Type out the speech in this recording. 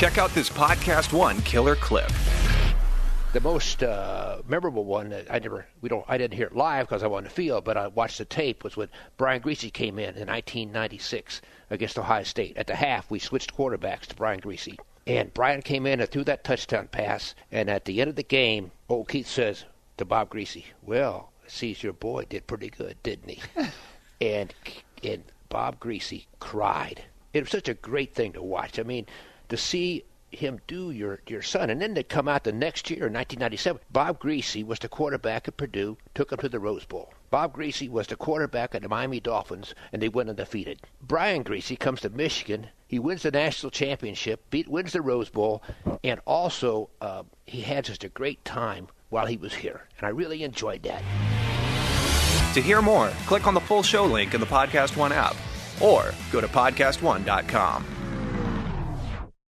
Check out this Podcast One killer clip. The most uh, memorable one that I never, we don't, I didn't hear it live because I was on the field, but I watched the tape was when Brian Griese came in in 1996 against Ohio State. At the half, we switched quarterbacks to Brian Griese, And Brian came in and threw that touchdown pass. And at the end of the game, old Keith says to Bob Griese, "Well, sees your boy did pretty good, didn't he?" and and Bob Griese cried. It was such a great thing to watch. I mean, to see him do your your son, and then to come out the next year in 1997. Bob Griese was the quarterback at Purdue, took him to the Rose Bowl. Bob Griese was the quarterback of the Miami Dolphins, and they went undefeated. Brian Griese comes to Michigan. He wins the national championship, beat, wins the Rose Bowl, and also uh, he had just a great time while he was here, and I really enjoyed that. To hear more, click on the full show link in the Podcast One app or go to podcastone.com.